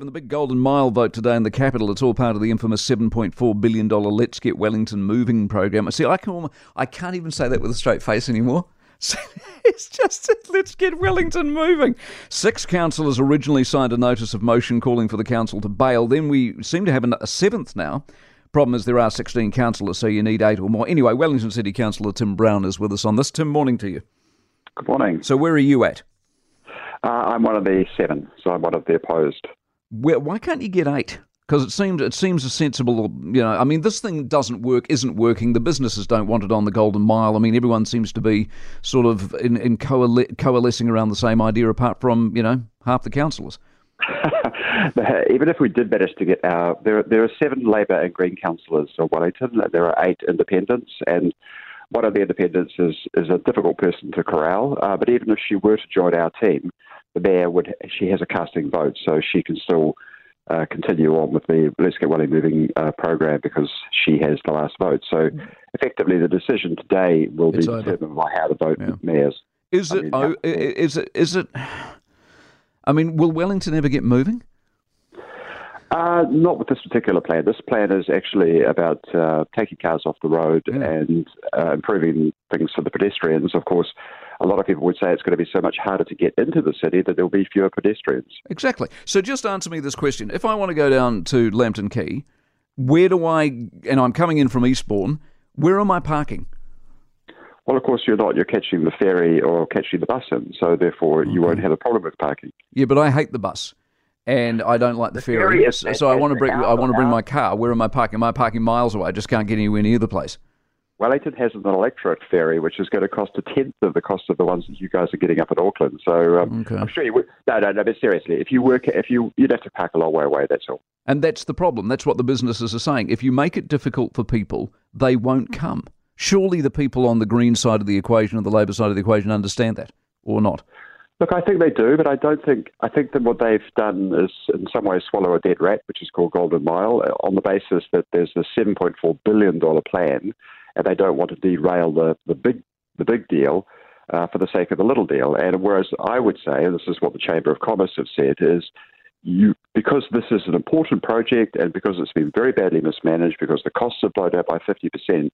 From the big Golden Mile vote today in the capital, it's all part of the infamous $7.4 billion Let's Get Wellington Moving program. See, I, can, I can't even say that with a straight face anymore. it's just let's get Wellington moving. Six councillors originally signed a notice of motion calling for the council to bail. Then we seem to have a seventh now. Problem is, there are 16 councillors, so you need eight or more. Anyway, Wellington City Councillor Tim Brown is with us on this. Tim, morning to you. Good morning. So, where are you at? Uh, I'm one of the seven, so I'm one of the opposed. Where, why can't you get eight? Because it seems it seems a sensible, you know. I mean, this thing doesn't work, isn't working. The businesses don't want it on the golden mile. I mean, everyone seems to be sort of in, in coale- coalescing around the same idea, apart from you know half the councillors. Even if we did manage to get our, there, there are seven Labor and Green councillors of Wellington. There are eight independents, and one of the independents is, is a difficult person to corral. Uh, but even if she were to join our team, the mayor would she has a casting vote, so she can still uh, continue on with the Let's Get Welling Moving uh, program because she has the last vote. So effectively, the decision today will it's be over. determined by how the vote yeah. mayors. Is it? Mean, oh, is it? Is it? I mean, will Wellington ever get moving? Uh, not with this particular plan. This plan is actually about uh, taking cars off the road yeah. and uh, improving things for the pedestrians. Of course, a lot of people would say it's going to be so much harder to get into the city that there'll be fewer pedestrians. Exactly. So just answer me this question. If I want to go down to Lambton Quay, where do I, and I'm coming in from Eastbourne, where am I parking? Well, of course, you're not. You're catching the ferry or catching the bus in, so therefore you won't have a problem with parking. Yeah, but I hate the bus and I don't like the, the ferry. ferry so, so I want to bring I want to bring uh-huh. my car. Where am I parking? Am I parking miles away? I just can't get anywhere near the place. Wellington has an electric ferry, which is going to cost a tenth of the cost of the ones that you guys are getting up at Auckland. So um, okay. I'm sure you would. No, no, no. But seriously, if you work, if you you'd have to park a long way away. That's all. And that's the problem. That's what the businesses are saying. If you make it difficult for people, they won't come. Surely the people on the green side of the equation and the Labor side of the equation understand that, or not? Look, I think they do, but I don't think I think that what they've done is in some ways swallow a dead rat, which is called Golden Mile, on the basis that there's a 7.4 billion dollar plan, and they don't want to derail the the big the big deal uh, for the sake of the little deal. And whereas I would say, and this is what the Chamber of Commerce have said, is you because this is an important project and because it's been very badly mismanaged, because the costs have blown out by 50%,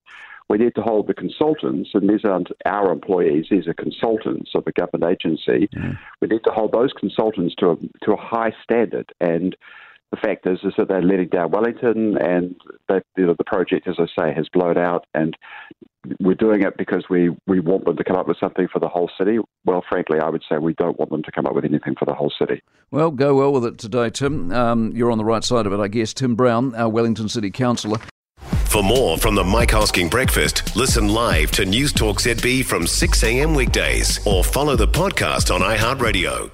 we need to hold the consultants, and these aren't our employees, these are consultants of a government agency. Mm. We need to hold those consultants to a, to a high standard. And the fact is, is that they're letting down Wellington, and that you know, the project, as I say, has blown out. And we're doing it because we, we want them to come up with something for the whole city. Well, frankly, I would say we don't want them to come up with anything for the whole city. Well, go well with it today, Tim. Um, you're on the right side of it, I guess. Tim Brown, our Wellington City Councillor. For more from the Mike Hosking Breakfast, listen live to News Talk ZB from 6 a.m. weekdays or follow the podcast on iHeartRadio.